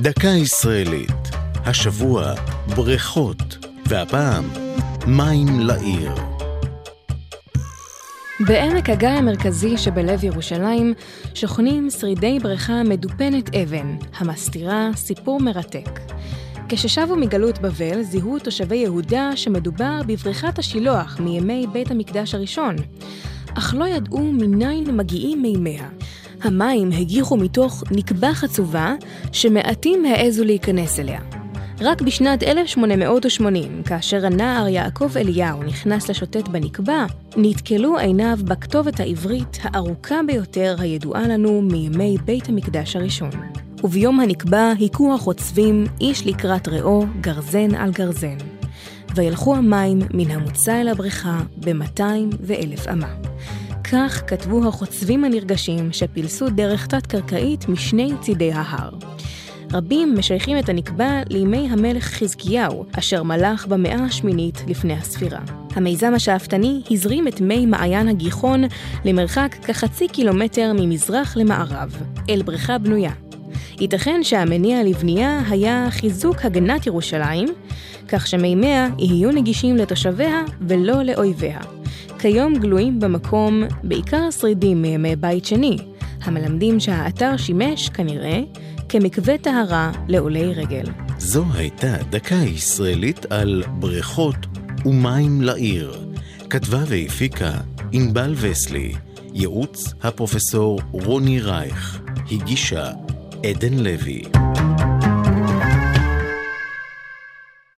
דקה ישראלית, השבוע בריכות, והפעם מים לעיר. בעמק הגיא המרכזי שבלב ירושלים שוכנים שרידי בריכה מדופנת אבן, המסתירה סיפור מרתק. כששבו מגלות בבל, זיהו תושבי יהודה שמדובר בבריכת השילוח מימי בית המקדש הראשון, אך לא ידעו מניין מגיעים מימיה. המים הגיחו מתוך נקבה חצובה שמעטים העזו להיכנס אליה. רק בשנת 1880, כאשר הנער יעקב אליהו נכנס לשוטט בנקבה, נתקלו עיניו בכתובת העברית הארוכה ביותר הידועה לנו מימי בית המקדש הראשון. וביום הנקבה היכו החוצבים איש לקראת רעו גרזן על גרזן. וילכו המים מן המוצא אל הבריכה ב-200 ואלף אמה. כך כתבו החוצבים הנרגשים שפילסו דרך תת-קרקעית משני צידי ההר. רבים משייכים את הנקבע לימי המלך חזקיהו, אשר מלך במאה השמינית לפני הספירה. המיזם השאפתני הזרים את מי מעיין הגיחון למרחק כחצי קילומטר ממזרח למערב, אל בריכה בנויה. ייתכן שהמניע לבנייה היה חיזוק הגנת ירושלים, כך שמימיה יהיו נגישים לתושביה ולא לאויביה. כיום גלויים במקום בעיקר שרידים מימי בית שני, המלמדים שהאתר שימש, כנראה, כמקווה טהרה לעולי רגל. זו הייתה דקה ישראלית על בריכות ומים לעיר. כתבה והפיקה ענבל וסלי, ייעוץ הפרופסור רוני רייך, הגישה עדן לוי.